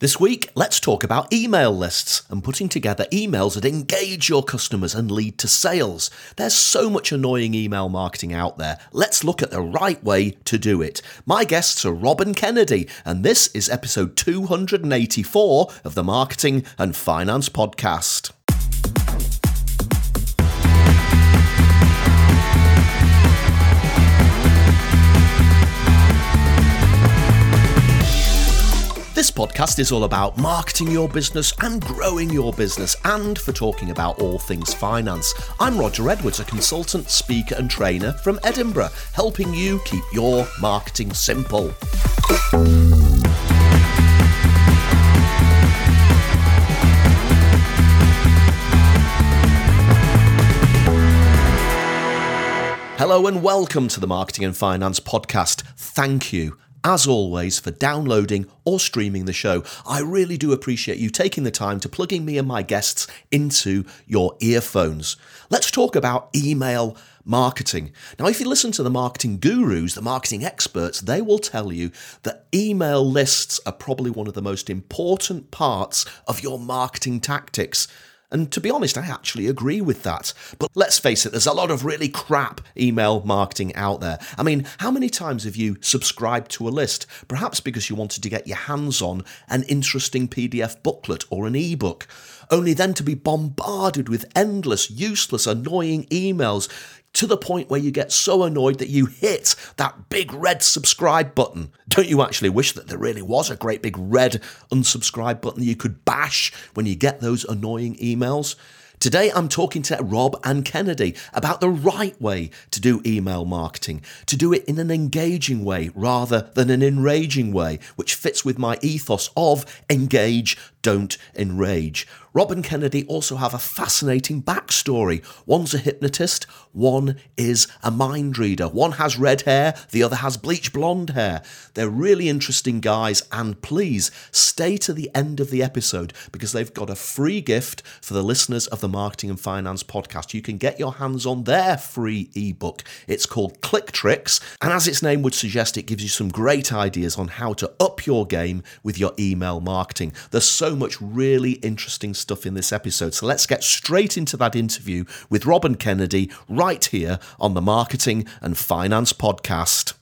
This week, let's talk about email lists and putting together emails that engage your customers and lead to sales. There's so much annoying email marketing out there. Let's look at the right way to do it. My guests are Rob and Kennedy, and this is episode 284 of the Marketing and Finance Podcast. This podcast is all about marketing your business and growing your business, and for talking about all things finance. I'm Roger Edwards, a consultant, speaker, and trainer from Edinburgh, helping you keep your marketing simple. Hello and welcome to the Marketing and Finance Podcast. Thank you as always, for downloading or streaming the show. I really do appreciate you taking the time to plugging me and my guests into your earphones. Let's talk about email marketing. Now, if you listen to the marketing gurus, the marketing experts, they will tell you that email lists are probably one of the most important parts of your marketing tactics. And to be honest, I actually agree with that. But let's face it, there's a lot of really crap email marketing out there. I mean, how many times have you subscribed to a list? Perhaps because you wanted to get your hands on an interesting PDF booklet or an ebook, only then to be bombarded with endless, useless, annoying emails to the point where you get so annoyed that you hit that big red subscribe button. Don't you actually wish that there really was a great big red unsubscribe button you could bash when you get those annoying emails? Today, I'm talking to Rob and Kennedy about the right way to do email marketing, to do it in an engaging way rather than an enraging way, which fits with my ethos of engage, don't enrage. Rob and Kennedy also have a fascinating backstory. One's a hypnotist, one is a mind reader. One has red hair, the other has bleach blonde hair. They're really interesting guys, and please stay to the end of the episode because they've got a free gift for the listeners of the Marketing and Finance podcast. You can get your hands on their free ebook. It's called Click Tricks, and as its name would suggest, it gives you some great ideas on how to up your game with your email marketing. There's so much really interesting stuff in this episode. So let's get straight into that interview with Rob and Kennedy right here on the Marketing and Finance Podcast.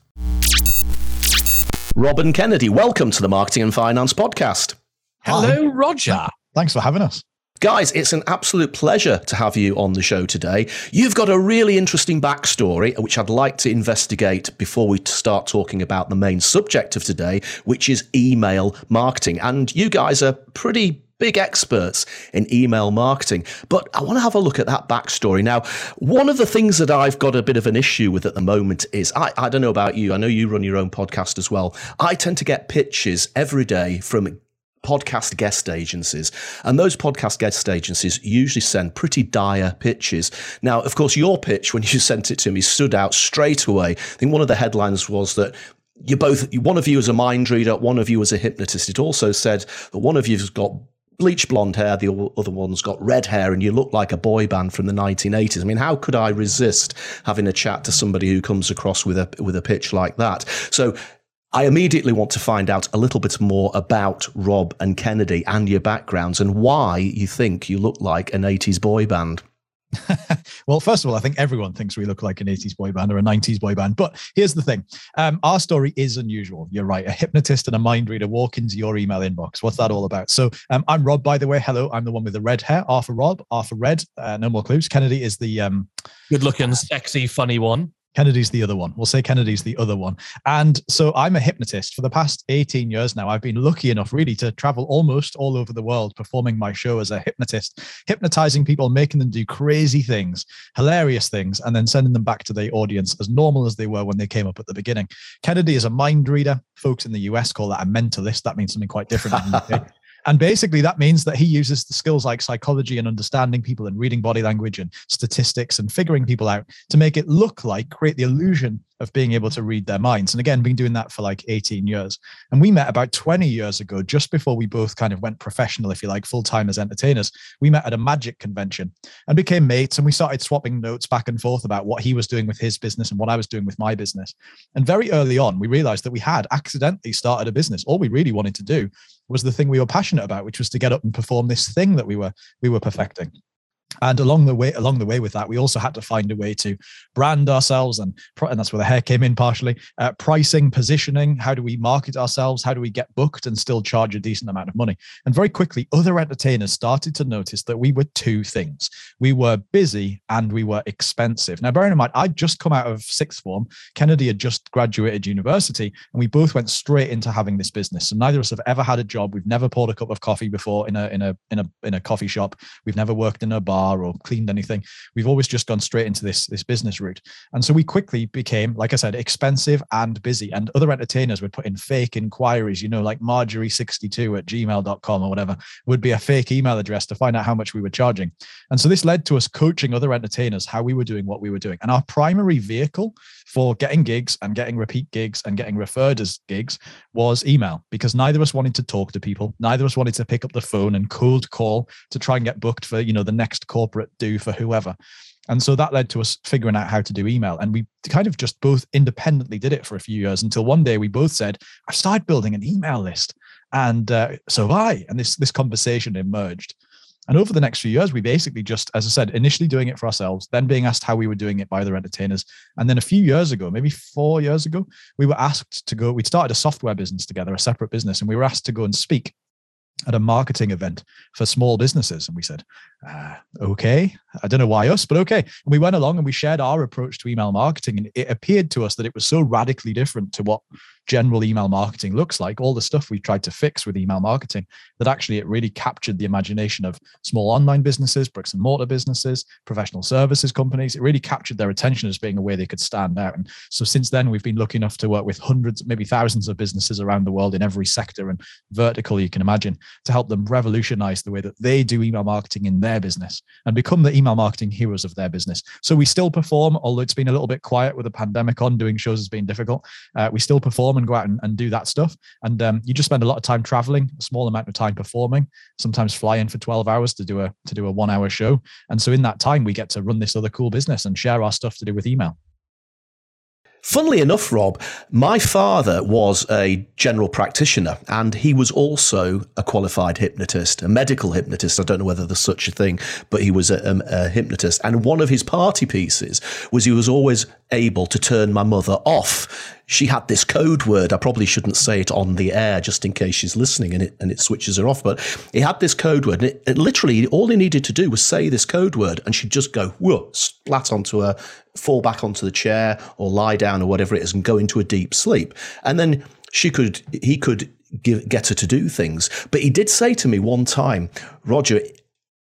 Rob and Kennedy, welcome to the Marketing and Finance Podcast. Hello, Roger. Thanks for having us. Guys, it's an absolute pleasure to have you on the show today. You've got a really interesting backstory, which I'd like to investigate before we start talking about the main subject of today, which is email marketing. And you guys are pretty big experts in email marketing. But I want to have a look at that backstory. Now, one of the things that I've got a bit of an issue with at the moment is I, I don't know about you, I know you run your own podcast as well. I tend to get pitches every day from podcast guest agencies. And those podcast guest agencies usually send pretty dire pitches. Now, of course, your pitch, when you sent it to me, stood out straight away. I think one of the headlines was that you both, one of you is a mind reader, one of you is a hypnotist. It also said that one of you's got bleach blonde hair, the other one's got red hair, and you look like a boy band from the 1980s. I mean, how could I resist having a chat to somebody who comes across with a with a pitch like that? So I immediately want to find out a little bit more about Rob and Kennedy and your backgrounds and why you think you look like an 80s boy band. well, first of all, I think everyone thinks we look like an 80s boy band or a 90s boy band. But here's the thing um, our story is unusual. You're right. A hypnotist and a mind reader walk into your email inbox. What's that all about? So um, I'm Rob, by the way. Hello. I'm the one with the red hair. Arthur Rob, Arthur Red. Uh, no more clues. Kennedy is the um, good looking, sexy, funny one. Kennedy's the other one. We'll say Kennedy's the other one. And so I'm a hypnotist. For the past 18 years now, I've been lucky enough really to travel almost all over the world performing my show as a hypnotist, hypnotizing people, making them do crazy things, hilarious things, and then sending them back to the audience as normal as they were when they came up at the beginning. Kennedy is a mind reader. Folks in the US call that a mentalist. That means something quite different. And basically, that means that he uses the skills like psychology and understanding people and reading body language and statistics and figuring people out to make it look like, create the illusion of being able to read their minds. And again, been doing that for like 18 years. And we met about 20 years ago, just before we both kind of went professional, if you like, full time as entertainers. We met at a magic convention and became mates. And we started swapping notes back and forth about what he was doing with his business and what I was doing with my business. And very early on, we realized that we had accidentally started a business. All we really wanted to do was the thing we were passionate about, which was to get up and perform this thing that we were we were perfecting and along the way along the way with that we also had to find a way to brand ourselves and and that's where the hair came in partially uh, pricing positioning how do we market ourselves how do we get booked and still charge a decent amount of money? And very quickly other entertainers started to notice that we were two things. We were busy and we were expensive. Now bearing in mind i'd just come out of sixth form kennedy had just graduated university and we both went straight into having this business. So neither of us have ever had a job. We've never poured a cup of coffee before in a in a in a in a coffee shop. We've never worked in a bar or cleaned anything. We've always just gone straight into this this business route. And so we quickly became, like I said, expensive and busy. And other entertainers would put in fake inquiries, you know, like marjorie62 at gmail.com or whatever, would be a fake email address to find out how much we were charging. And so this led to us coaching other entertainers how we were doing what we were doing. And our primary vehicle for getting gigs and getting repeat gigs and getting referred as gigs was email because neither of us wanted to talk to people. Neither of us wanted to pick up the phone and cold call to try and get booked for, you know, the next corporate do for whoever. And so that led to us figuring out how to do email. And we kind of just both independently did it for a few years until one day we both said, I've started building an email list. And uh, so have I. And this, this conversation emerged. And over the next few years, we basically just, as I said, initially doing it for ourselves, then being asked how we were doing it by other entertainers. And then a few years ago, maybe four years ago, we were asked to go, we'd started a software business together, a separate business, and we were asked to go and speak at a marketing event for small businesses. And we said, uh, okay, I don't know why us, but okay. And we went along and we shared our approach to email marketing. And it appeared to us that it was so radically different to what general email marketing looks like, all the stuff we tried to fix with email marketing, that actually it really captured the imagination of small online businesses, bricks and mortar businesses, professional services companies. It really captured their attention as being a way they could stand out. And so since then, we've been lucky enough to work with hundreds, maybe thousands of businesses around the world in every sector and vertical you can imagine to help them revolutionize the way that they do email marketing in their business and become the email marketing heroes of their business. So we still perform, although it's been a little bit quiet with the pandemic on, doing shows has been difficult. Uh, we still perform and go out and, and do that stuff. And um, you just spend a lot of time traveling, a small amount of time performing, sometimes flying for 12 hours to do a to do a one hour show. And so in that time, we get to run this other cool business and share our stuff to do with email. Funnily enough, Rob, my father was a general practitioner and he was also a qualified hypnotist, a medical hypnotist. I don't know whether there's such a thing, but he was a, a, a, hypnotist. And one of his party pieces was he was always able to turn my mother off she had this code word. I probably shouldn't say it on the air just in case she's listening and it and it switches her off. But he had this code word, and it, it literally all he needed to do was say this code word, and she'd just go whoa, splat onto her, fall back onto the chair, or lie down, or whatever it is, and go into a deep sleep. And then she could, he could give, get her to do things. But he did say to me one time, Roger,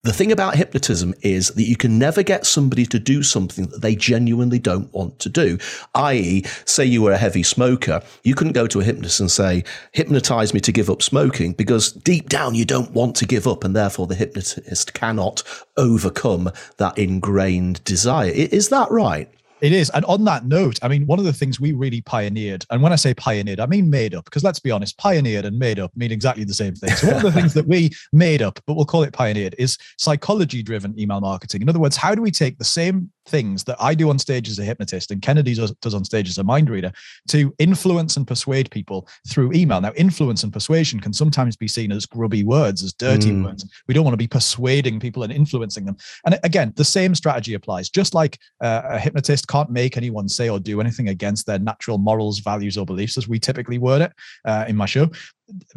the thing about hypnotism is that you can never get somebody to do something that they genuinely don't want to do. I.e., say you were a heavy smoker, you couldn't go to a hypnotist and say, hypnotize me to give up smoking, because deep down you don't want to give up, and therefore the hypnotist cannot overcome that ingrained desire. Is that right? It is. And on that note, I mean, one of the things we really pioneered, and when I say pioneered, I mean made up, because let's be honest, pioneered and made up mean exactly the same thing. So, one of the things that we made up, but we'll call it pioneered, is psychology driven email marketing. In other words, how do we take the same things that I do on stage as a hypnotist and Kennedy does, does on stage as a mind reader to influence and persuade people through email. Now, influence and persuasion can sometimes be seen as grubby words, as dirty mm. words. We don't want to be persuading people and influencing them. And again, the same strategy applies. Just like uh, a hypnotist can't make anyone say or do anything against their natural morals, values, or beliefs, as we typically word it uh, in my show,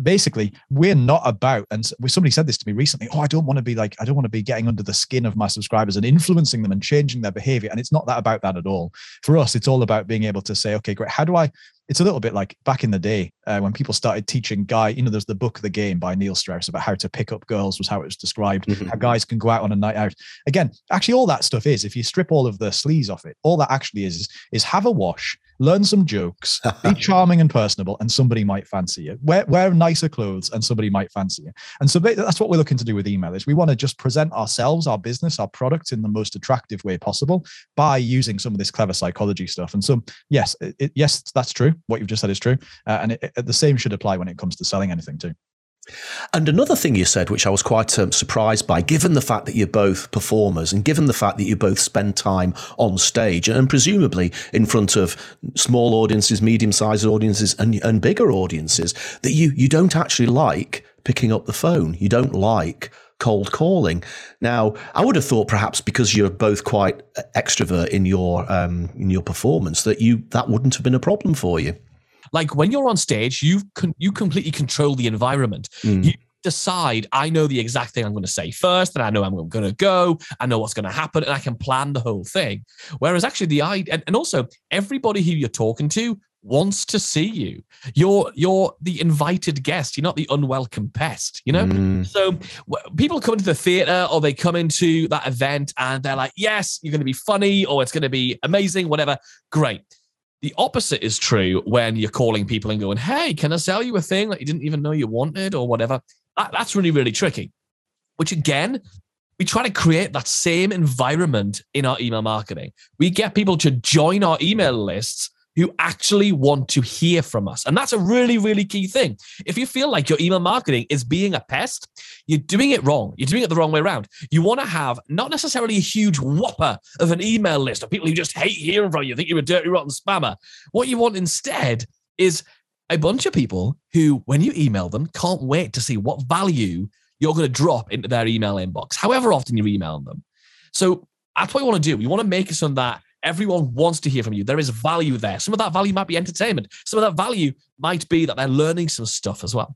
basically we're not about and somebody said this to me recently oh i don't want to be like i don't want to be getting under the skin of my subscribers and influencing them and changing their behavior and it's not that about that at all for us it's all about being able to say okay great how do i it's a little bit like back in the day uh, when people started teaching guy you know there's the book the game by neil strauss about how to pick up girls was how it was described mm-hmm. how guys can go out on a night out again actually all that stuff is if you strip all of the sleaze off it all that actually is is, is have a wash learn some jokes, be charming and personable, and somebody might fancy you. Wear, wear nicer clothes, and somebody might fancy you. And so that's what we're looking to do with email is we want to just present ourselves, our business, our product in the most attractive way possible by using some of this clever psychology stuff. And so, yes, it, yes, that's true. What you've just said is true, uh, and it, it, the same should apply when it comes to selling anything too. And another thing you said, which I was quite um, surprised by, given the fact that you're both performers and given the fact that you both spend time on stage and presumably in front of small audiences, medium sized audiences, and, and bigger audiences, that you, you don't actually like picking up the phone. You don't like cold calling. Now, I would have thought perhaps because you're both quite extrovert in your um, in your performance that you that wouldn't have been a problem for you. Like when you're on stage, you can you completely control the environment. Mm. You decide I know the exact thing I'm going to say first, and I know I'm going to go. I know what's going to happen, and I can plan the whole thing. Whereas actually the idea, and, and also everybody who you're talking to wants to see you. You're you're the invited guest. You're not the unwelcome pest. You know. Mm. So w- people come into the theater or they come into that event and they're like, "Yes, you're going to be funny, or it's going to be amazing, whatever." Great. The opposite is true when you're calling people and going, Hey, can I sell you a thing that you didn't even know you wanted or whatever? That, that's really, really tricky. Which again, we try to create that same environment in our email marketing. We get people to join our email lists who actually want to hear from us. And that's a really, really key thing. If you feel like your email marketing is being a pest, you're doing it wrong. You're doing it the wrong way around. You want to have not necessarily a huge whopper of an email list of people who just hate hearing from you, think you're a dirty, rotten spammer. What you want instead is a bunch of people who, when you email them, can't wait to see what value you're going to drop into their email inbox, however often you email them. So that's what you want to do. You want to make it so that Everyone wants to hear from you. There is value there. Some of that value might be entertainment. Some of that value might be that they're learning some stuff as well.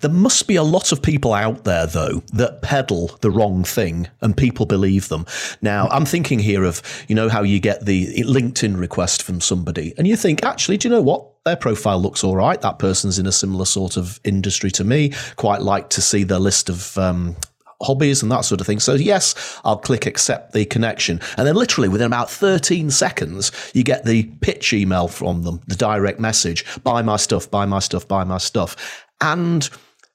There must be a lot of people out there, though, that peddle the wrong thing and people believe them. Now, I'm thinking here of, you know, how you get the LinkedIn request from somebody and you think, actually, do you know what? Their profile looks all right. That person's in a similar sort of industry to me. Quite like to see their list of um, hobbies and that sort of thing. So yes, I'll click accept the connection. And then literally within about 13 seconds, you get the pitch email from them, the direct message, buy my stuff, buy my stuff, buy my stuff. And,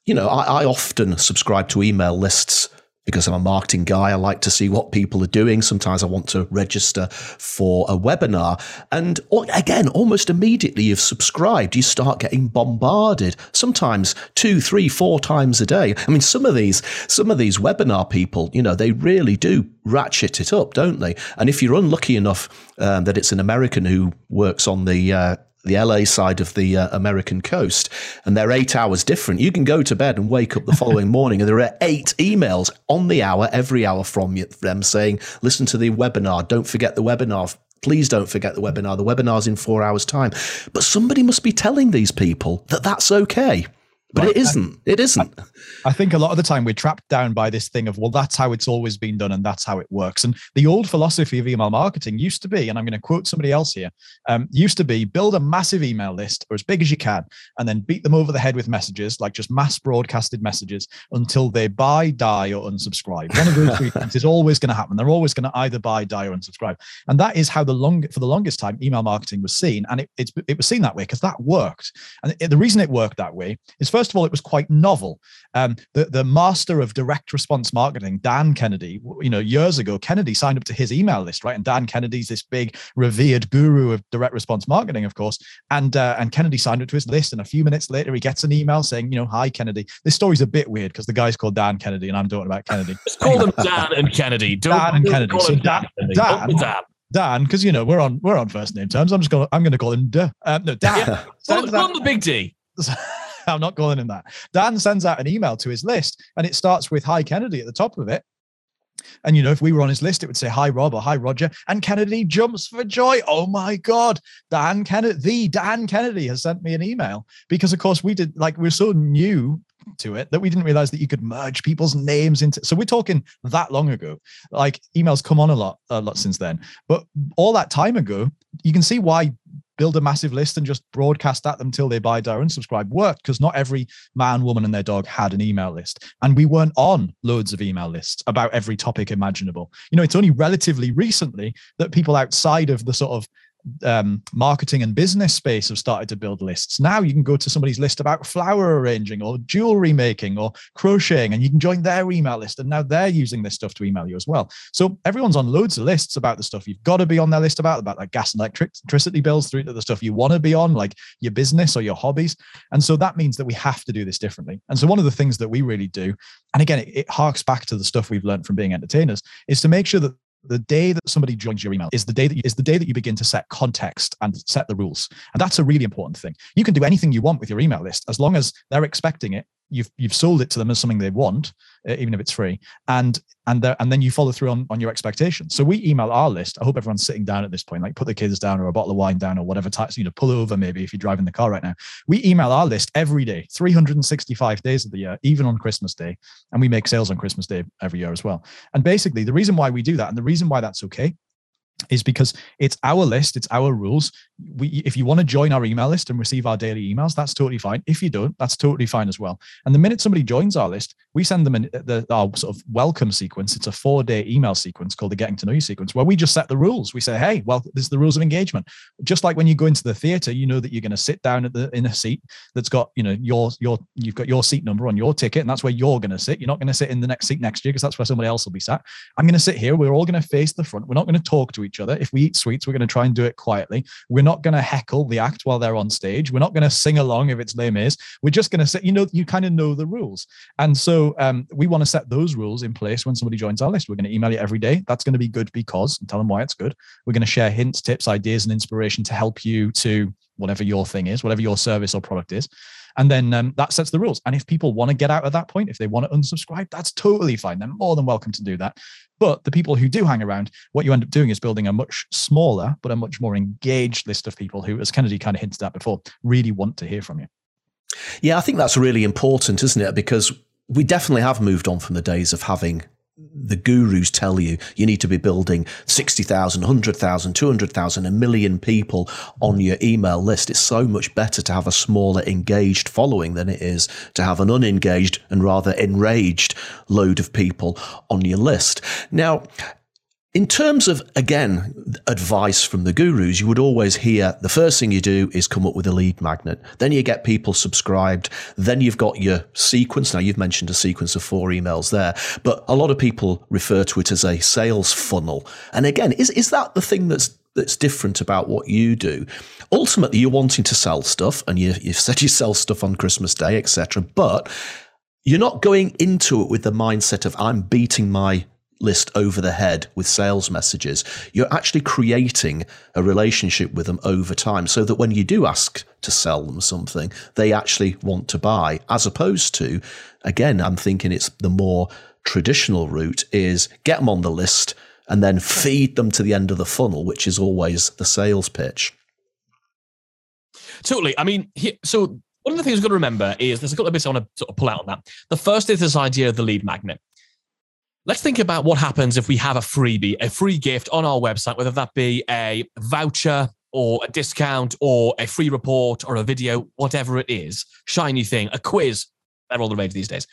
you know, I, I often subscribe to email lists because I'm a marketing guy, I like to see what people are doing. Sometimes I want to register for a webinar. And again, almost immediately you've subscribed, you start getting bombarded, sometimes two, three, four times a day. I mean, some of these, some of these webinar people, you know, they really do ratchet it up, don't they? And if you're unlucky enough um, that it's an American who works on the uh, the LA side of the uh, American coast, and they're eight hours different. You can go to bed and wake up the following morning, and there are eight emails on the hour, every hour from them saying, "Listen to the webinar. Don't forget the webinar." Please don't forget the webinar. The webinar's in four hours' time. But somebody must be telling these people that that's okay. But right. it isn't. It isn't. I think a lot of the time we're trapped down by this thing of, well, that's how it's always been done and that's how it works. And the old philosophy of email marketing used to be, and I'm going to quote somebody else here, um, used to be build a massive email list or as big as you can, and then beat them over the head with messages, like just mass broadcasted messages until they buy, die, or unsubscribe. One of those three things is always going to happen. They're always going to either buy, die, or unsubscribe. And that is how the long for the longest time email marketing was seen. And it, it was seen that way because that worked. And it, the reason it worked that way is first of all, it was quite novel. Um, the, the master of direct response marketing, Dan Kennedy, you know, years ago, Kennedy signed up to his email list, right? And Dan Kennedy's this big revered guru of direct response marketing, of course. And uh, and Kennedy signed up to his list. And a few minutes later, he gets an email saying, you know, hi, Kennedy. This story's a bit weird because the guy's called Dan Kennedy and I'm talking about Kennedy. Just call them Dan and Kennedy. Don't, Dan and Kennedy. So Dan, Dan, Dan, Dan, because you know we're on we're on first name terms. I'm just gonna I'm to call him Duh. Uh, no, Dan. Yeah. Well, the big D. I'm not calling him that. Dan sends out an email to his list and it starts with Hi Kennedy at the top of it. And you know, if we were on his list, it would say hi Rob or hi Roger. And Kennedy jumps for joy. Oh my God. Dan Kennedy, the Dan Kennedy has sent me an email. Because of course we did like we're so new to it that we didn't realize that you could merge people's names into so we're talking that long ago like emails come on a lot a lot since then but all that time ago you can see why build a massive list and just broadcast at them till they buy, die, and subscribe worked because not every man, woman, and their dog had an email list. And we weren't on loads of email lists about every topic imaginable. You know, it's only relatively recently that people outside of the sort of um, marketing and business space have started to build lists. Now you can go to somebody's list about flower arranging or jewelry making or crocheting, and you can join their email list. And now they're using this stuff to email you as well. So everyone's on loads of lists about the stuff you've got to be on their list about, about like gas and electricity bills, through to the stuff you want to be on, like your business or your hobbies. And so that means that we have to do this differently. And so one of the things that we really do, and again, it, it harks back to the stuff we've learned from being entertainers, is to make sure that the day that somebody joins your email is the day that you, is the day that you begin to set context and set the rules. And that's a really important thing. You can do anything you want with your email list as long as they're expecting it you've you've sold it to them as something they want, uh, even if it's free, and and and then you follow through on, on your expectations. So we email our list. I hope everyone's sitting down at this point, like put the kids down or a bottle of wine down or whatever types, you know, pull over maybe if you're driving the car right now. We email our list every day, 365 days of the year, even on Christmas Day, and we make sales on Christmas Day every year as well. And basically, the reason why we do that and the reason why that's okay is because it's our list, it's our rules. We, if you want to join our email list and receive our daily emails, that's totally fine. If you don't, that's totally fine as well. And the minute somebody joins our list, we send them an, the, our sort of welcome sequence. It's a four day email sequence called the Getting to Know You sequence, where we just set the rules. We say, hey, well, this is the rules of engagement. Just like when you go into the theater, you know that you're going to sit down at the in a seat that's got, you know, your your you've got your seat number on your ticket, and that's where you're going to sit. You're not going to sit in the next seat next year because that's where somebody else will be sat. I'm going to sit here. We're all going to face the front. We're not going to talk to each other. If we eat sweets, we're going to try and do it quietly. We're not going to heckle the act while they're on stage. We're not going to sing along if it's Les Mis. We're just going to say, you know, you kind of know the rules. And so um, we want to set those rules in place when somebody joins our list. We're going to email you every day. That's going to be good because, and tell them why it's good. We're going to share hints, tips, ideas, and inspiration to help you to whatever your thing is, whatever your service or product is. And then um, that sets the rules. And if people want to get out at that point, if they want to unsubscribe, that's totally fine. They're more than welcome to do that. But the people who do hang around, what you end up doing is building a much smaller, but a much more engaged list of people who, as Kennedy kind of hinted at before, really want to hear from you. Yeah, I think that's really important, isn't it? Because we definitely have moved on from the days of having the gurus tell you you need to be building 60,000, 100,000, 200,000, a million people on your email list. It's so much better to have a smaller engaged following than it is to have an unengaged and rather enraged load of people on your list. Now, in terms of, again, advice from the gurus, you would always hear the first thing you do is come up with a lead magnet. Then you get people subscribed. Then you've got your sequence. Now, you've mentioned a sequence of four emails there, but a lot of people refer to it as a sales funnel. And again, is, is that the thing that's that's different about what you do. Ultimately, you're wanting to sell stuff, and you, you've said you sell stuff on Christmas Day, etc. But you're not going into it with the mindset of I'm beating my list over the head with sales messages. You're actually creating a relationship with them over time so that when you do ask to sell them something, they actually want to buy, as opposed to, again, I'm thinking it's the more traditional route is get them on the list and then feed them to the end of the funnel, which is always the sales pitch. Totally. I mean, so one of the things we've got to remember is there's a couple of bits I want to sort of pull out on that. The first is this idea of the lead magnet. Let's think about what happens if we have a freebie, a free gift on our website, whether that be a voucher or a discount or a free report or a video, whatever it is, shiny thing, a quiz. They're all the rage these days.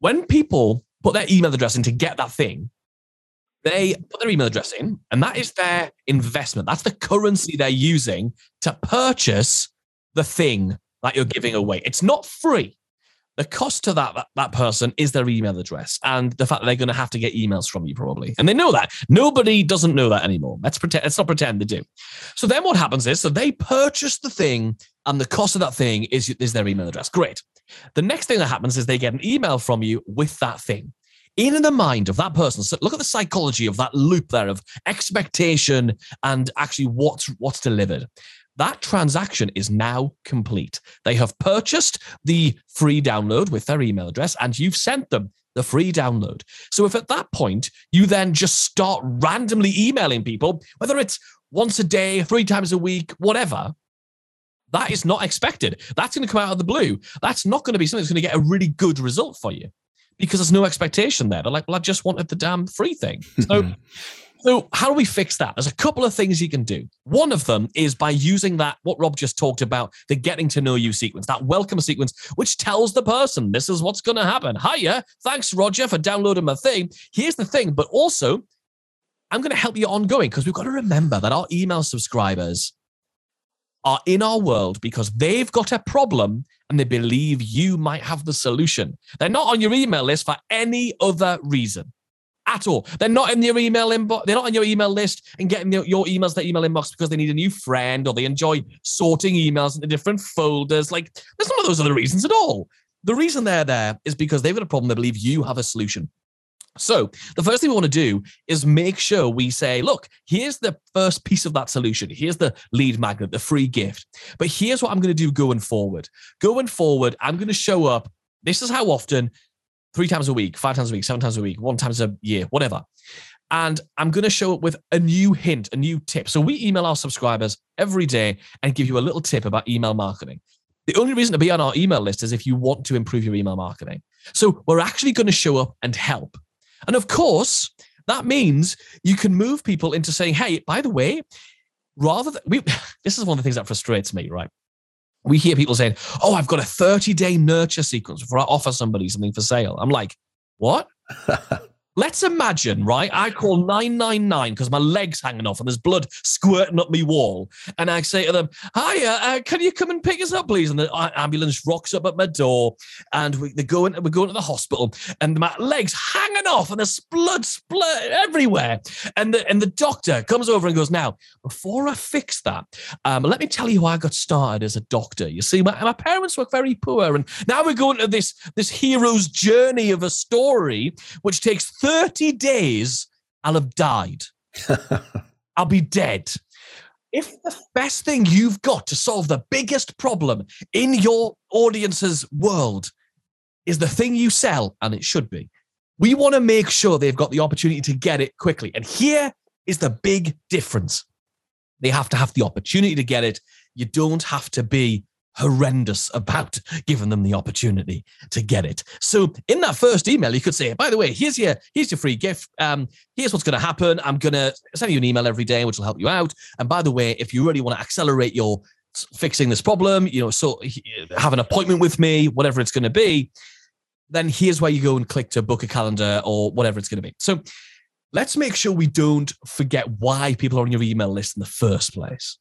When people put their email address in to get that thing, they put their email address in, and that is their investment. That's the currency they're using to purchase the thing that you're giving away. It's not free the cost to that, that, that person is their email address and the fact that they're going to have to get emails from you probably. And they know that. Nobody doesn't know that anymore. Let's pretend let's not pretend they do. So then what happens is so they purchase the thing and the cost of that thing is is their email address. Great. The next thing that happens is they get an email from you with that thing. In the mind of that person so look at the psychology of that loop there of expectation and actually what's what's delivered that transaction is now complete. They have purchased the free download with their email address and you've sent them the free download. So if at that point you then just start randomly emailing people, whether it's once a day, three times a week, whatever, that is not expected. That's going to come out of the blue. That's not going to be something that's going to get a really good result for you because there's no expectation there. They're like, well, I just wanted the damn free thing. So hmm. So, how do we fix that? There's a couple of things you can do. One of them is by using that, what Rob just talked about, the getting to know you sequence, that welcome sequence, which tells the person this is what's going to happen. Hiya, thanks, Roger, for downloading my thing. Here's the thing, but also I'm going to help you ongoing because we've got to remember that our email subscribers are in our world because they've got a problem and they believe you might have the solution. They're not on your email list for any other reason at all. They're not in your email inbox. They're not on your email list and getting your emails to email inbox because they need a new friend or they enjoy sorting emails into different folders. Like, there's none of those other reasons at all. The reason they're there is because they've got a problem. They believe you have a solution. So, the first thing we want to do is make sure we say, look, here's the first piece of that solution. Here's the lead magnet, the free gift. But here's what I'm going to do going forward. Going forward, I'm going to show up. This is how often three times a week, five times a week, seven times a week, one times a year, whatever. And I'm going to show up with a new hint, a new tip. So we email our subscribers every day and give you a little tip about email marketing. The only reason to be on our email list is if you want to improve your email marketing. So we're actually going to show up and help. And of course, that means you can move people into saying, hey, by the way, rather than we, this is one of the things that frustrates me, right? We hear people saying, oh, I've got a 30 day nurture sequence before I offer somebody something for sale. I'm like, what? Let's imagine, right? I call 999 because my leg's hanging off and there's blood squirting up my wall. And I say to them, Hi, uh, can you come and pick us up, please? And the ambulance rocks up at my door and we, they're going, we're going to the hospital and my leg's hanging off and there's blood split everywhere. And the, and the doctor comes over and goes, Now, before I fix that, um, let me tell you how I got started as a doctor. You see, my, my parents were very poor. And now we're going to this, this hero's journey of a story, which takes 30 days, I'll have died. I'll be dead. If the best thing you've got to solve the biggest problem in your audience's world is the thing you sell, and it should be, we want to make sure they've got the opportunity to get it quickly. And here is the big difference they have to have the opportunity to get it. You don't have to be horrendous about giving them the opportunity to get it. So in that first email, you could say, by the way, here's your here's your free gift. Um, here's what's going to happen. I'm going to send you an email every day, which will help you out. And by the way, if you really want to accelerate your fixing this problem, you know, so have an appointment with me, whatever it's going to be, then here's where you go and click to book a calendar or whatever it's going to be. So let's make sure we don't forget why people are on your email list in the first place.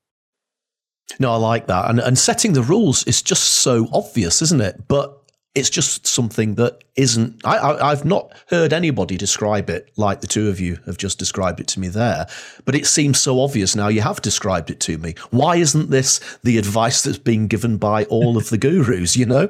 No, I like that. And and setting the rules is just so obvious, isn't it? But it's just something that isn't I, have not heard anybody describe it like the two of you have just described it to me there but it seems so obvious now you have described it to me why isn't this the advice that's being given by all of the gurus you know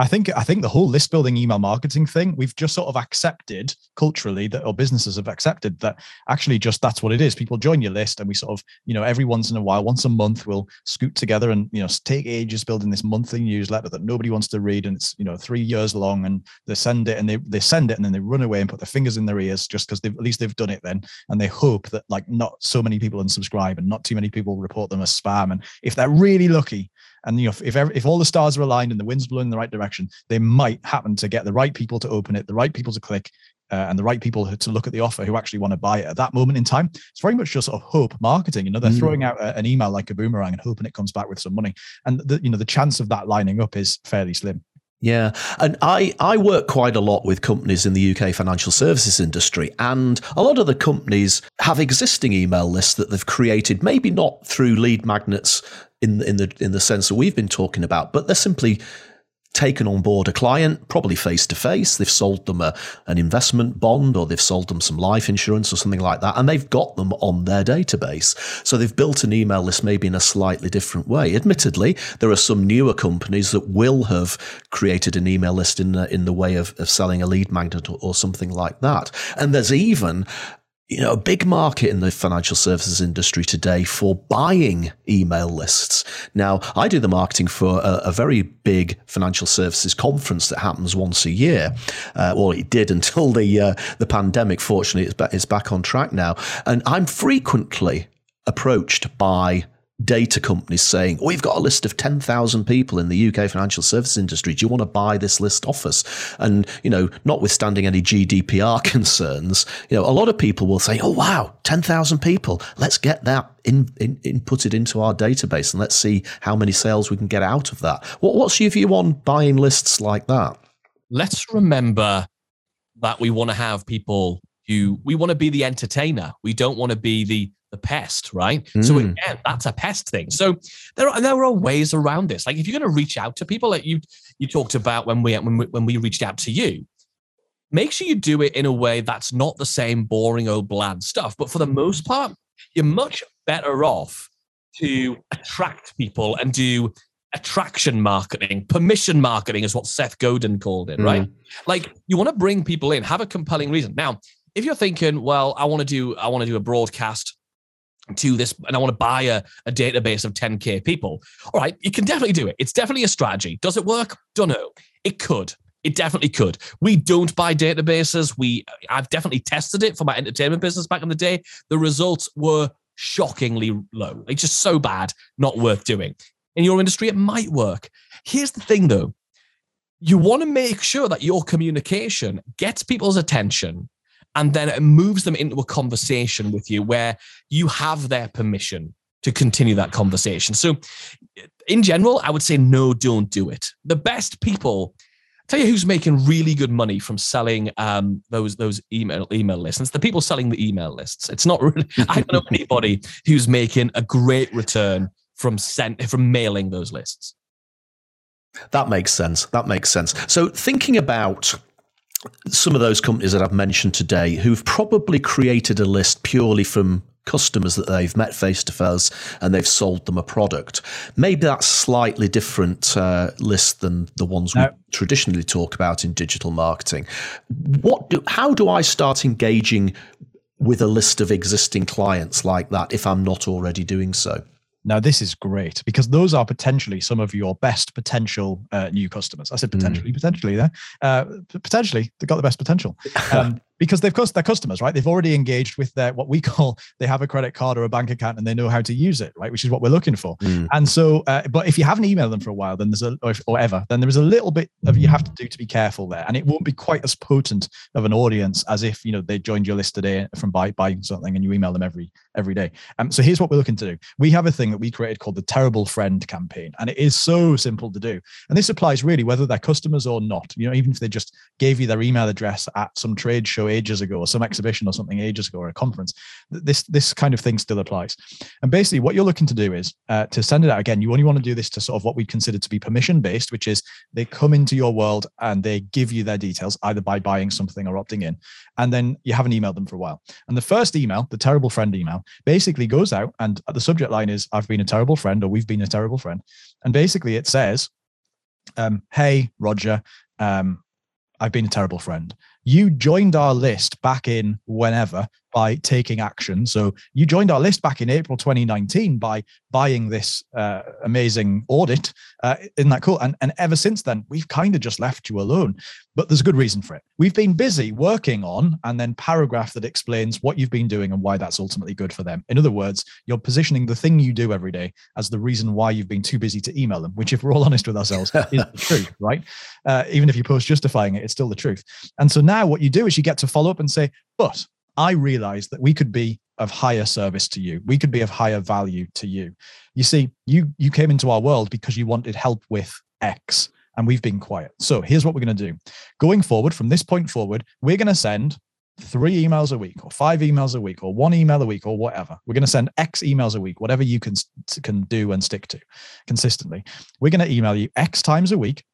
I think I think the whole list building email marketing thing we've just sort of accepted culturally that or businesses have accepted that actually just that's what it is. People join your list and we sort of you know every once in a while, once a month, we'll scoot together and you know take ages building this monthly newsletter that nobody wants to read and it's you know three years long and they send it and they they send it and then they run away and put their fingers in their ears just because at least they've done it then and they hope that like not so many people unsubscribe and not too many people report them as spam and if they're really lucky and you know, if if all the stars are aligned and the wind's blowing in the right direction, they might happen to get the right people to open it, the right people to click, uh, and the right people to look at the offer who actually want to buy it at that moment in time. It's very much just sort of hope marketing. You know, they're mm. throwing out a, an email like a boomerang and hoping it comes back with some money, and the, you know the chance of that lining up is fairly slim. Yeah, and I, I work quite a lot with companies in the UK financial services industry, and a lot of the companies have existing email lists that they've created, maybe not through lead magnets in in the in the sense that we've been talking about, but they're simply taken on board a client, probably face to face. They've sold them a, an investment bond or they've sold them some life insurance or something like that, and they've got them on their database. So they've built an email list maybe in a slightly different way. Admittedly, there are some newer companies that will have created an email list in the, in the way of, of selling a lead magnet or, or something like that. And there's even you know, a big market in the financial services industry today for buying email lists. Now, I do the marketing for a, a very big financial services conference that happens once a year. Uh, well, it did until the uh, the pandemic. Fortunately, it's, ba- it's back on track now, and I'm frequently approached by data companies saying, oh, We've got a list of 10,000 people in the UK financial services industry. Do you want to buy this list off us? And, you know, notwithstanding any GDPR concerns, you know, a lot of people will say, Oh, wow, 10,000 people. Let's get that in, in, inputted into our database and let's see how many sales we can get out of that. What, what's your view on buying lists like that? Let's remember that we want to have people who we want to be the entertainer. We don't want to be the the pest, right? Mm. So again, that's a pest thing. So there are there are ways around this. Like if you're going to reach out to people that like you you talked about when we when we, when we reached out to you, make sure you do it in a way that's not the same boring old bland stuff. But for the most part, you're much better off to attract people and do attraction marketing, permission marketing is what Seth Godin called it, right? Mm. Like you want to bring people in, have a compelling reason. Now, if you're thinking, well, I want to do, I want to do a broadcast to this and I want to buy a, a database of 10k people. All right, you can definitely do it. It's definitely a strategy. Does it work? Don't know. It could. It definitely could. We don't buy databases. We I've definitely tested it for my entertainment business back in the day. The results were shockingly low. It's just so bad, not worth doing. In your industry, it might work. Here's the thing though. You want to make sure that your communication gets people's attention and then it moves them into a conversation with you where you have their permission to continue that conversation. So, in general, I would say no, don't do it. The best people, tell you who's making really good money from selling um, those those email email lists. It's the people selling the email lists. It's not really. I don't know anybody who's making a great return from sent from mailing those lists. That makes sense. That makes sense. So, thinking about some of those companies that I've mentioned today who've probably created a list purely from customers that they've met face to face and they've sold them a product. Maybe that's slightly different uh, list than the ones no. we traditionally talk about in digital marketing. What do, how do I start engaging with a list of existing clients like that if I'm not already doing so? Now, this is great because those are potentially some of your best potential uh, new customers. I said potentially, mm. potentially there. Uh, potentially, they've got the best potential. Um, because they've cost their customers, right? They've already engaged with their what we call they have a credit card or a bank account and they know how to use it, right? Which is what we're looking for. Mm. And so, uh, but if you haven't emailed them for a while, then there's a or, if, or ever, then there is a little bit of you have to do to be careful there, and it won't be quite as potent of an audience as if you know they joined your list today from buy, buying something and you email them every every day. Um, so here's what we're looking to do. We have a thing that we created called the Terrible Friend campaign, and it is so simple to do. And this applies really whether they're customers or not. You know, even if they just gave you their email address at some trade show ages ago or some exhibition or something ages ago or a conference, this this kind of thing still applies. And basically, what you're looking to do is uh, to send it out again. You only want to do this to sort of what we consider to be permission based, which is they come into your world and they give you their details either by buying something or opting in, and then you haven't emailed them for a while. And the first email, the terrible friend email, basically goes out and the subject line is "I've been a terrible friend" or "We've been a terrible friend," and basically it says, um, "Hey Roger." Um, I've been a terrible friend you joined our list back in whenever by taking action. So you joined our list back in April 2019 by buying this uh, amazing audit. Uh, isn't that cool? And, and ever since then, we've kind of just left you alone. But there's a good reason for it. We've been busy working on and then paragraph that explains what you've been doing and why that's ultimately good for them. In other words, you're positioning the thing you do every day as the reason why you've been too busy to email them, which, if we're all honest with ourselves, is the truth, right? Uh, even if you post justifying it, it's still the truth. And so now what you do is you get to follow up and say, but I realized that we could be of higher service to you. We could be of higher value to you. You see, you you came into our world because you wanted help with X and we've been quiet. So here's what we're going to do. Going forward from this point forward, we're going to send three emails a week or five emails a week or one email a week or whatever. We're going to send X emails a week, whatever you can can do and stick to consistently. We're going to email you X times a week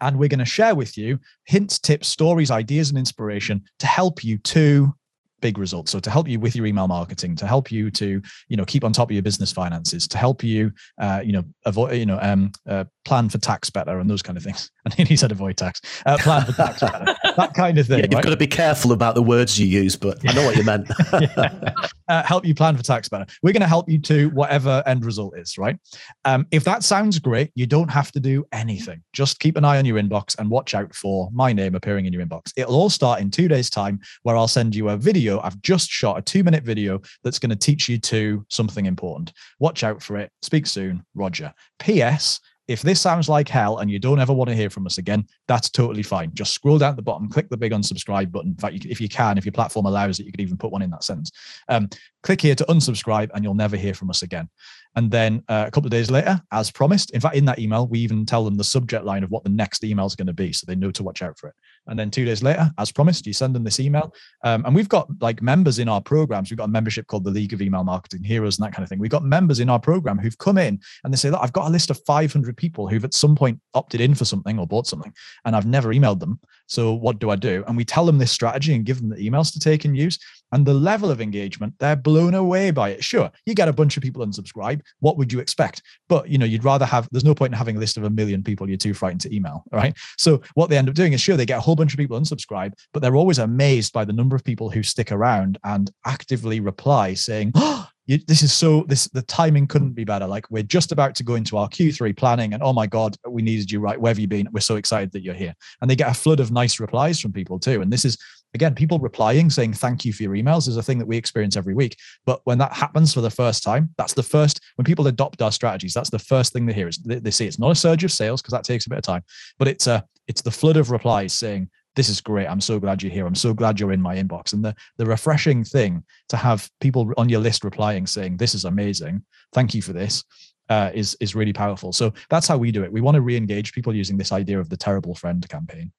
and we're going to share with you hints, tips, stories, ideas, and inspiration to help you to big results. So to help you with your email marketing, to help you to you know keep on top of your business finances, to help you uh, you know avoid you know um, uh, plan for tax better and those kind of things. I think he said avoid tax, uh, plan for tax better, that kind of thing. Yeah, you've right? got to be careful about the words you use, but I know what you meant. yeah. uh, help you plan for tax better. We're going to help you to whatever end result is, right? Um, if that sounds great, you don't have to do anything. Just keep an eye on your inbox and watch out for my name appearing in your inbox. It'll all start in two days' time, where I'll send you a video. I've just shot a two-minute video that's going to teach you to something important. Watch out for it. Speak soon, Roger. P.S if this sounds like hell and you don't ever want to hear from us again, that's totally fine. Just scroll down at the bottom, click the big unsubscribe button. In fact, if you can, if your platform allows it, you could even put one in that sentence. Um, click here to unsubscribe and you'll never hear from us again. And then uh, a couple of days later, as promised, in fact, in that email, we even tell them the subject line of what the next email is going to be. So they know to watch out for it. And then two days later, as promised, you send them this email. Um, and we've got like members in our programs. We've got a membership called the League of Email Marketing Heroes and that kind of thing. We've got members in our program who've come in and they say, Look, I've got a list of 500 people who've at some point opted in for something or bought something, and I've never emailed them. So what do I do? And we tell them this strategy and give them the emails to take and use. And the level of engagement, they're blown away by it. Sure, you get a bunch of people unsubscribe. What would you expect? But you know, you'd rather have. There's no point in having a list of a million people you're too frightened to email, right? So what they end up doing is, sure, they get a whole bunch of people unsubscribe, but they're always amazed by the number of people who stick around and actively reply, saying, "Oh, you, this is so this the timing couldn't be better like we're just about to go into our q3 planning and oh my god we needed you right where have you been we're so excited that you're here and they get a flood of nice replies from people too and this is again people replying saying thank you for your emails is a thing that we experience every week but when that happens for the first time that's the first when people adopt our strategies that's the first thing they hear is they, they see it's not a surge of sales because that takes a bit of time but it's a it's the flood of replies saying this is great. I'm so glad you're here. I'm so glad you're in my inbox. And the, the refreshing thing to have people on your list replying saying, this is amazing. Thank you for this. Uh, is is really powerful. So that's how we do it. We want to re-engage people using this idea of the terrible friend campaign.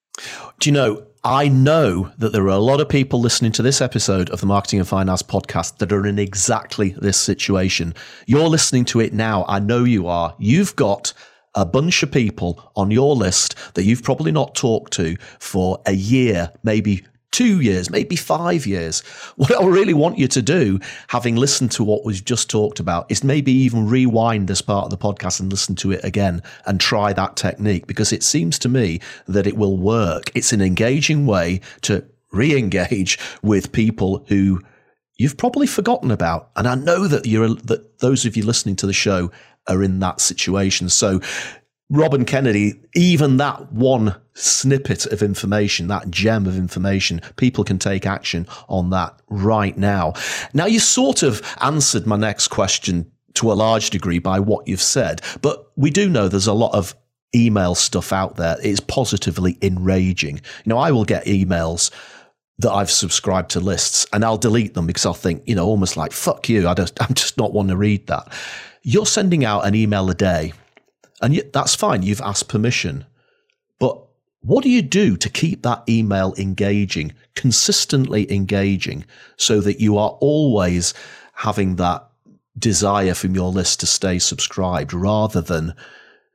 Do you know? I know that there are a lot of people listening to this episode of the Marketing and Finance podcast that are in exactly this situation. You're listening to it now. I know you are. You've got a bunch of people on your list that you've probably not talked to for a year, maybe two years, maybe five years. What I really want you to do, having listened to what we've just talked about, is maybe even rewind this part of the podcast and listen to it again and try that technique because it seems to me that it will work. It's an engaging way to re engage with people who you've probably forgotten about. And I know that you're that those of you listening to the show are in that situation. So, Rob and Kennedy, even that one snippet of information, that gem of information, people can take action on that right now. Now, you sort of answered my next question to a large degree by what you've said, but we do know there's a lot of email stuff out there. It's positively enraging. You know, I will get emails that I've subscribed to lists and I'll delete them because I'll think, you know, almost like, fuck you. I just, I'm just not want to read that you're sending out an email a day, and yet that's fine. You've asked permission. But what do you do to keep that email engaging, consistently engaging, so that you are always having that desire from your list to stay subscribed rather than,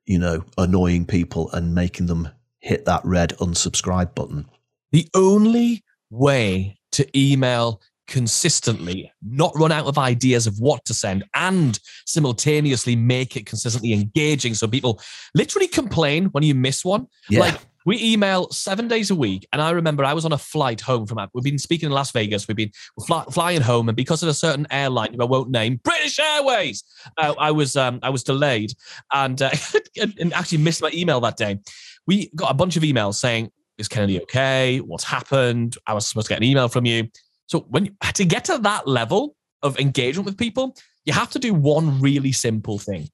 you know, annoying people and making them hit that red unsubscribe button? The only way to email consistently, not run out of ideas of what to send, and simultaneously make it consistently engaging so people literally complain when you miss one. Yeah. Like we email seven days a week. And I remember I was on a flight home from, we've been speaking in Las Vegas. We've been fly, flying home. And because of a certain airline, I won't name, British Airways, uh, I was um, I was delayed and, uh, and actually missed my email that day. We got a bunch of emails saying, is Kennedy okay? What's happened? I was supposed to get an email from you. So when to get to that level of engagement with people, you have to do one really simple thing.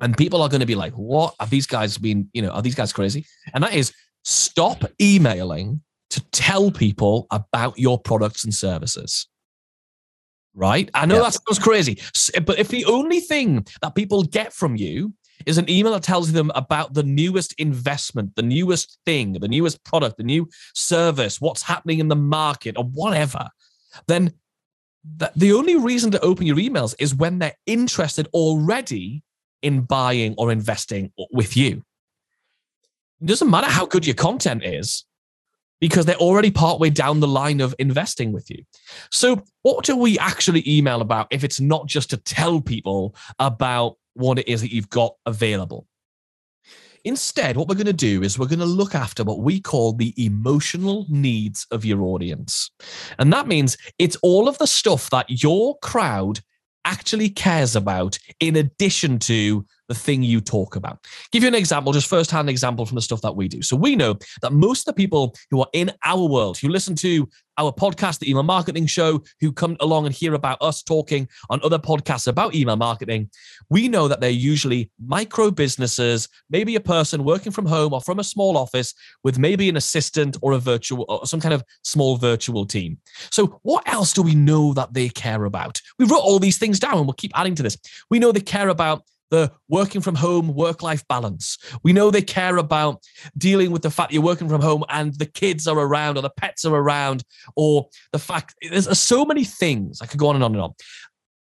And people are going to be like, what are these guys being, you know, are these guys crazy? And that is stop emailing to tell people about your products and services. Right? I know yeah. that sounds crazy, but if the only thing that people get from you is an email that tells them about the newest investment, the newest thing, the newest product, the new service, what's happening in the market, or whatever, then the only reason to open your emails is when they're interested already in buying or investing with you. It doesn't matter how good your content is because they're already partway down the line of investing with you. So, what do we actually email about if it's not just to tell people about what it is that you've got available. Instead, what we're going to do is we're going to look after what we call the emotional needs of your audience. And that means it's all of the stuff that your crowd actually cares about in addition to the thing you talk about. Give you an example, just first-hand example from the stuff that we do. So we know that most of the people who are in our world, who listen to our podcast, the Email Marketing Show, who come along and hear about us talking on other podcasts about email marketing, we know that they're usually micro businesses, maybe a person working from home or from a small office with maybe an assistant or a virtual or some kind of small virtual team. So, what else do we know that they care about? We wrote all these things down and we'll keep adding to this. We know they care about the working from home work life balance. We know they care about dealing with the fact you're working from home and the kids are around or the pets are around, or the fact there's so many things I could go on and on and on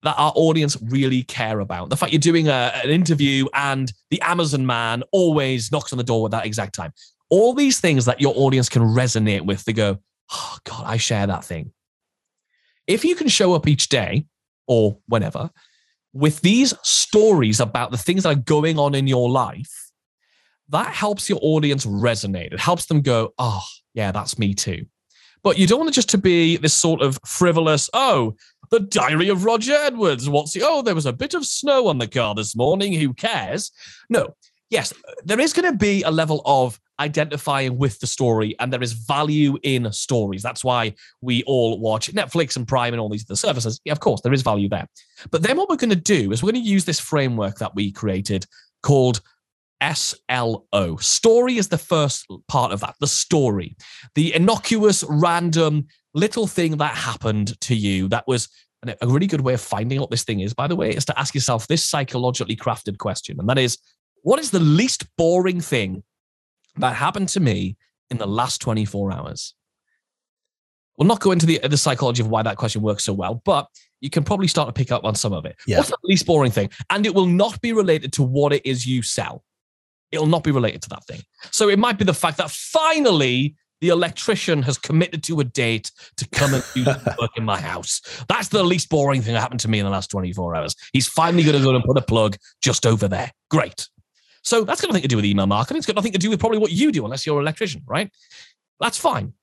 that our audience really care about. The fact you're doing a, an interview and the Amazon man always knocks on the door at that exact time. All these things that your audience can resonate with, they go, oh, God, I share that thing. If you can show up each day or whenever with these stories about the things that are going on in your life, that helps your audience resonate. It helps them go, oh, yeah, that's me too. But you don't want it just to be this sort of frivolous, oh, the diary of Roger Edwards. What's the, oh, there was a bit of snow on the car this morning. Who cares? No, yes, there is going to be a level of identifying with the story, and there is value in stories. That's why we all watch Netflix and Prime and all these other services. Yeah, of course, there is value there. But then what we're going to do is we're going to use this framework that we created called SLO. Story is the first part of that, the story, the innocuous, random little thing that happened to you that was a really good way of finding what this thing is, by the way, is to ask yourself this psychologically crafted question. And that is, what is the least boring thing that happened to me in the last 24 hours? We'll not go into the, uh, the psychology of why that question works so well, but you can probably start to pick up on some of it. Yeah. What's the least boring thing? And it will not be related to what it is you sell. It'll not be related to that thing. So it might be the fact that finally the electrician has committed to a date to come and do work in my house. That's the least boring thing that happened to me in the last 24 hours. He's finally going to go and put a plug just over there. Great. So that's got nothing to do with email marketing. It's got nothing to do with probably what you do, unless you're an electrician, right? That's fine.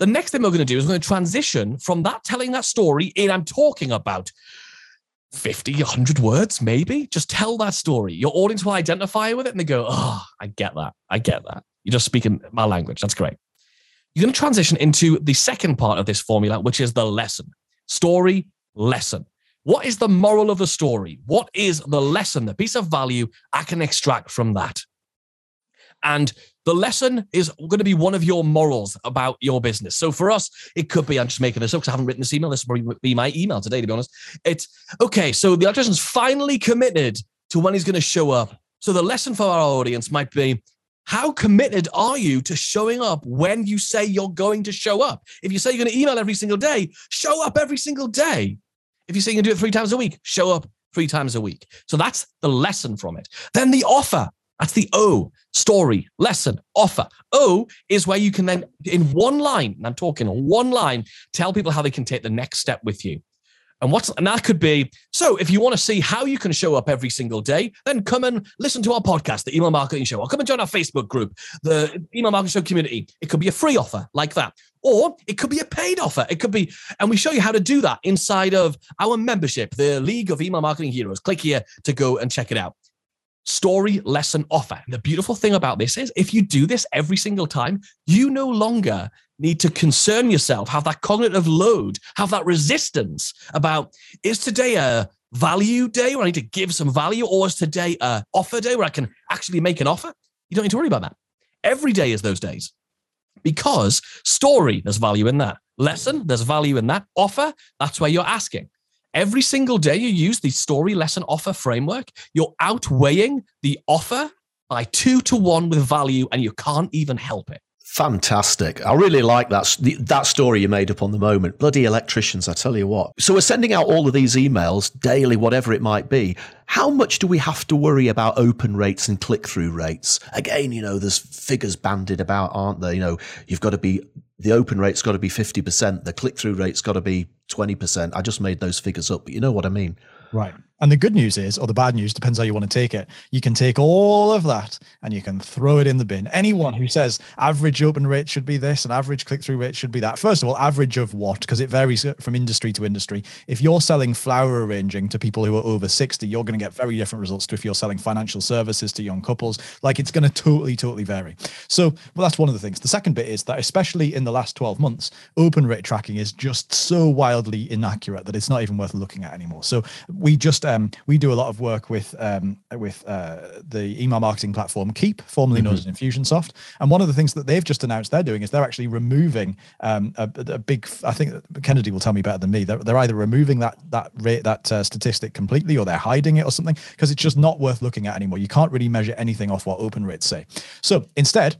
The next thing we're going to do is we're going to transition from that telling that story in I'm talking about 50, 100 words, maybe. Just tell that story. Your audience will identify with it and they go, oh, I get that. I get that. You're just speaking my language. That's great. You're going to transition into the second part of this formula, which is the lesson. Story, lesson. What is the moral of the story? What is the lesson, the piece of value I can extract from that? And the lesson is going to be one of your morals about your business. So for us, it could be, I'm just making this up because I haven't written this email. This will be my email today, to be honest. It's okay. So the electrician's finally committed to when he's going to show up. So the lesson for our audience might be how committed are you to showing up when you say you're going to show up? If you say you're going to email every single day, show up every single day. If you say you can do it three times a week, show up three times a week. So that's the lesson from it. Then the offer. That's the O story, lesson, offer. O is where you can then, in one line, and I'm talking one line, tell people how they can take the next step with you. And what's and that could be so if you want to see how you can show up every single day, then come and listen to our podcast, the Email Marketing Show, or come and join our Facebook group, the Email Marketing Show community. It could be a free offer like that. Or it could be a paid offer. It could be, and we show you how to do that inside of our membership, the League of Email Marketing Heroes. Click here to go and check it out. Story lesson offer. And the beautiful thing about this is if you do this every single time, you no longer need to concern yourself, have that cognitive load, have that resistance about is today a value day where I need to give some value, or is today a offer day where I can actually make an offer? You don't need to worry about that. Every day is those days because story, there's value in that. Lesson, there's value in that. Offer, that's where you're asking. Every single day you use the story, lesson, offer framework, you're outweighing the offer by two to one with value, and you can't even help it. Fantastic. I really like that that story you made up on the moment. Bloody electricians, I tell you what. So we're sending out all of these emails daily, whatever it might be. How much do we have to worry about open rates and click through rates? Again, you know, there's figures banded about, aren't there? You know, you've got to be the open rate's got to be 50%, the click through rate's got to be 20%. I just made those figures up, but you know what I mean. Right. And the good news is, or the bad news, depends how you want to take it. You can take all of that and you can throw it in the bin. Anyone who says average open rate should be this and average click through rate should be that, first of all, average of what? Because it varies uh, from industry to industry. If you're selling flower arranging to people who are over 60, you're going to get very different results to if you're selling financial services to young couples. Like it's going to totally, totally vary. So, well, that's one of the things. The second bit is that, especially in the last 12 months, open rate tracking is just so wildly inaccurate that it's not even worth looking at anymore. So, we just um, we do a lot of work with um, with uh, the email marketing platform Keap, formerly mm-hmm. known as Infusionsoft. And one of the things that they've just announced they're doing is they're actually removing um, a, a, big. I think Kennedy will tell me better than me. They're, they're either removing that that rate that uh, statistic completely, or they're hiding it or something because it's just not worth looking at anymore. You can't really measure anything off what open rates say. So instead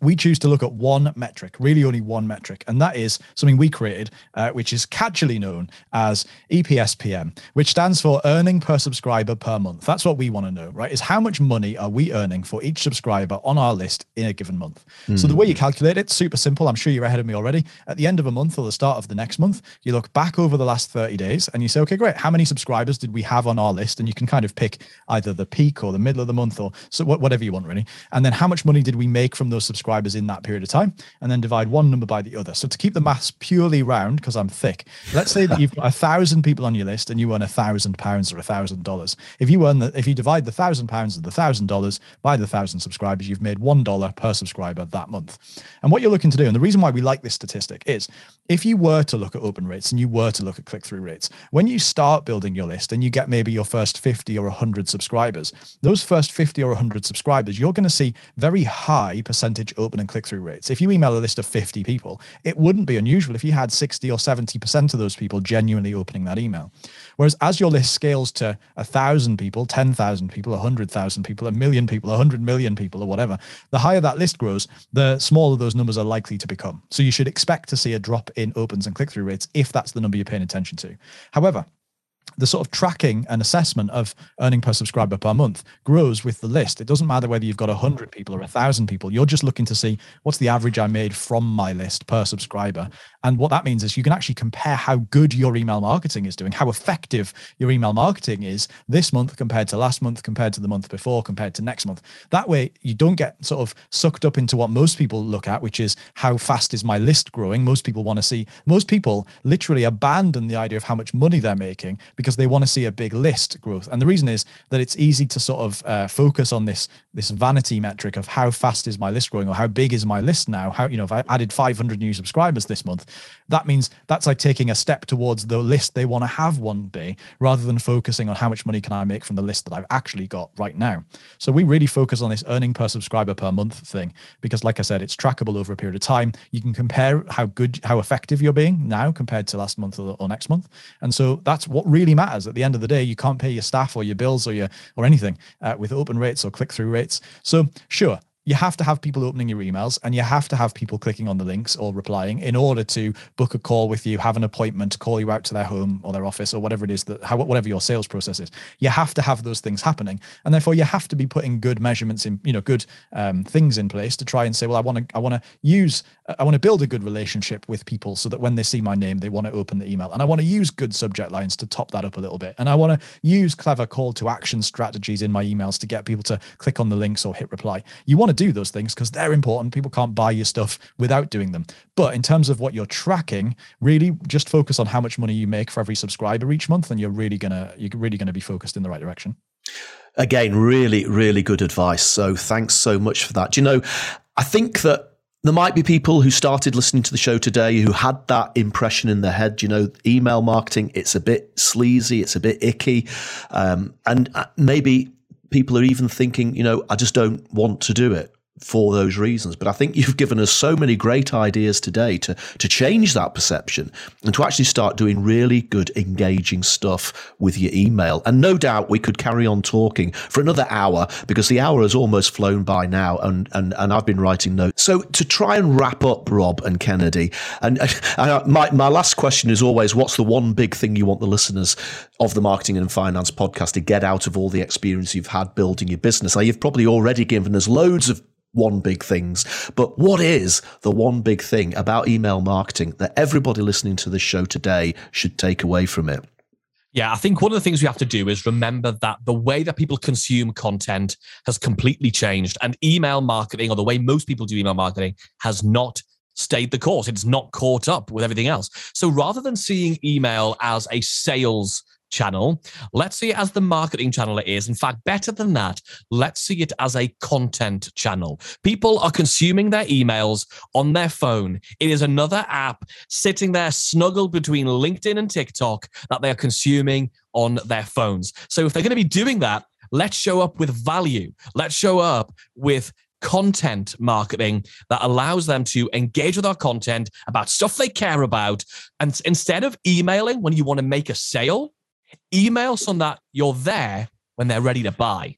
we choose to look at one metric, really only one metric, and that is something we created, uh, which is catchily known as EPSPM, which stands for earning per subscriber per month. That's what we want to know, right? Is how much money are we earning for each subscriber on our list in a given month? Mm. So the way you hmm. calculate it, super simple. I'm sure you're ahead of me already. At the end of a month or the start of the next month, you look back over the last 30 days and you say, okay, great. How many subscribers did we have on our list? And you can kind of pick either the peak or the middle of the month or so whatever you want, really. And then how much money did we make from those subscribers? Subscribers in that period of time, and then divide one number by the other. So to keep the maths purely round, because I'm thick, let's say that you've got a thousand people on your list and you earn a thousand pounds or a thousand dollars. If you earn the, if you divide the thousand pounds of the thousand dollars by the thousand subscribers, you've made one dollar per subscriber that month. And what you're looking to do, and the reason why we like this statistic is if you were to look at open rates and you were to look at click through rates, when you start building your list and you get maybe your first 50 or 100 subscribers, those first 50 or 100 subscribers, you're going to see very high percentage open and click through rates. If you email a list of 50 people, it wouldn't be unusual if you had 60 or 70% of those people genuinely opening that email. Whereas as your list scales to a thousand people, 10,000 people, 100,000 people, a million people, 100 million people, or whatever, the higher that list grows, the smaller those numbers are likely to become. So you should expect to see a drop in opens and click through rates if that's the number you're paying attention to. However, the sort of tracking and assessment of earning per subscriber per month grows with the list. It doesn't matter whether you've got 100 people or 1,000 people. You're just looking to see what's the average I made from my list per subscriber. And what that means is you can actually compare how good your email marketing is doing, how effective your email marketing is this month compared to last month, compared to the month before, compared to next month. That way, you don't get sort of sucked up into what most people look at, which is how fast is my list growing. Most people want to see, most people literally abandon the idea of how much money they're making because they want to see a big list growth. And the reason is that it's easy to sort of uh, focus on this this vanity metric of how fast is my list growing or how big is my list now. How you know if I added 500 new subscribers this month, that means that's like taking a step towards the list they want to have one day, rather than focusing on how much money can I make from the list that I've actually got right now. So we really focus on this earning per subscriber per month thing because, like I said, it's trackable over a period of time. You can compare how good, how effective you're being now compared to last month or, or next month, and so that's what really matters. At the end of the day, you can't pay your staff or your bills or your or anything uh, with open rates or click through rates. So sure, you have to have people opening your emails and you have to have people clicking on the links or replying in order to book a call with you, have an appointment, call you out to their home or their office or whatever it is that whatever your sales process is. You have to have those things happening, and therefore you have to be putting good measurements in, you know, good um, things in place to try and say, well, I want to, I want to use, I want to build a good relationship with people so that when they see my name, they want to open the email, and I want to use good subject lines to top that up a little bit, and I want to use clever call to action strategies in my emails to get people to click on the links or hit reply. You want to do those things because they're important. People can't buy your stuff without doing them. But in terms of what you're tracking, really just focus on how much money you make for every subscriber each month, and you're really gonna you're really gonna be focused in the right direction. Again, really, really good advice. So thanks so much for that. Do you know, I think that there might be people who started listening to the show today who had that impression in their head. You know, email marketing, it's a bit sleazy, it's a bit icky. Um, and uh, maybe people are even thinking, you know, I just don't want to do it for those reasons. But I think you've given us so many great ideas today to to change that perception and to actually start doing really good, engaging stuff with your email. And no doubt we could carry on talking for another hour because the hour has almost flown by now, and and and I've been writing notes. So to try and wrap up, Rob and Kennedy, and, and uh, my my last question is always, what's the one big thing you want the listeners of the Marketing and Finance podcast to get out of all the experience you've had building your business? Now, you've probably already given us loads of one big things. But what is the one big thing about email marketing that everybody listening to this show today should take away from it? Yeah, I think one of the things we have to do is remember that the way that people consume content has completely changed, and email marketing, or the way most people do email marketing, has not stayed the course. It's not caught up with everything else. So rather than seeing email as a sales channel. Let's see it as the marketing channel it is. In fact, better than that, let's see it as a content channel. People are consuming their emails on their phone. It is another app sitting there snuggled between LinkedIn and TikTok that they are consuming on their phones. So if they're going to be doing that, let's show up with value. Let's show up with content marketing that allows them to engage with our content about stuff they care about. And instead of emailing when you want to make a sale, email so that you're there when they're ready to buy.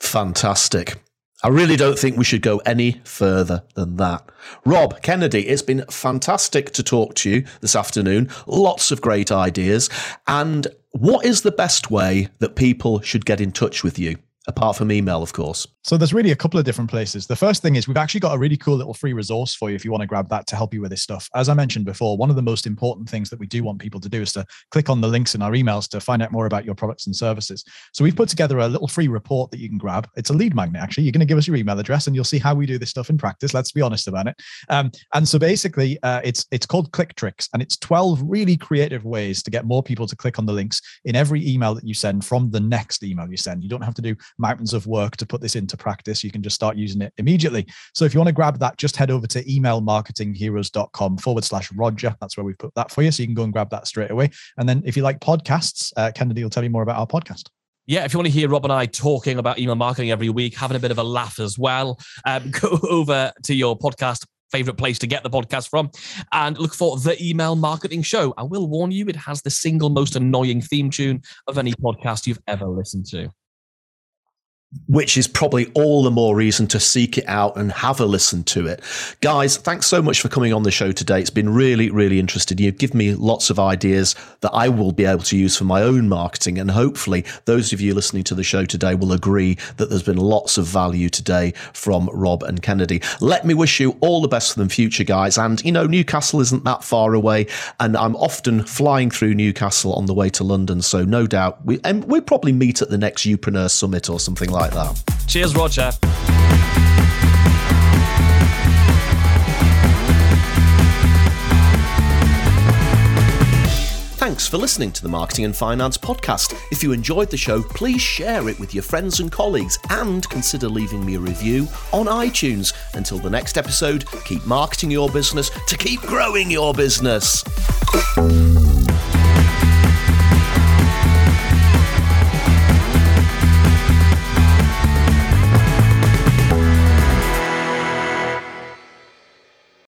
Fantastic. I really don't think we should go any further than that. Rob Kennedy, it's been fantastic to talk to you this afternoon. Lots of great ideas. And what is the best way that people should get in touch with you? Apart from email, of course? So there's really a couple of different places. The first thing is we've actually got a really cool little free resource for you if you want to grab that to help you with this stuff. As I mentioned before, one of the most important things that we do want people to do is to click on the links in our emails to find out more about your products and services. So we've put together a little free report that you can grab. It's a lead magnet, actually. You're going to give us your email address and you'll see how we do this stuff in practice. Let's be honest about it. Um, and so basically, uh, it's it's called Click Tricks, and it's 12 really creative ways to get more people to click on the links in every email that you send from the next email you send. You don't have to do mountains of work to put this into practice. You can just start using it immediately. So if you want to grab that, just head over to emailmarketingheroes.com forward slash Roger. That's where we put that for you. So you can go and grab that straight away. And then if you like podcasts, uh, Kennedy will tell you more about our podcast yeah, if you want to hear Rob and I talking about email marketing every week, having a bit of a laugh as well, um, go over to your podcast favorite place to get the podcast from and look for the email marketing show. I will warn you, it has the single most annoying theme tune of any podcast you've ever listened to which is probably all the more reason to seek it out and have a listen to it. Guys, thanks so much for coming on the show today. It's been really, really interesting. You've given me lots of ideas that I will be able to use for my own marketing. And hopefully, those of you listening to the show today will agree that there's been lots of value today from Rob and Kennedy. Let me wish you all the best for the future, guys. And, you know, Newcastle isn't that far away. And I'm often flying through Newcastle on the way to London. So, no doubt, we, and we'll probably meet at the next Youpreneur Summit or something like that. Cheers, Roger. Thanks for listening to the Marketing and Finance podcast. If you enjoyed the show, please share it with your friends and colleagues and consider leaving me a review on iTunes. Until the next episode, keep marketing your business to keep growing your business.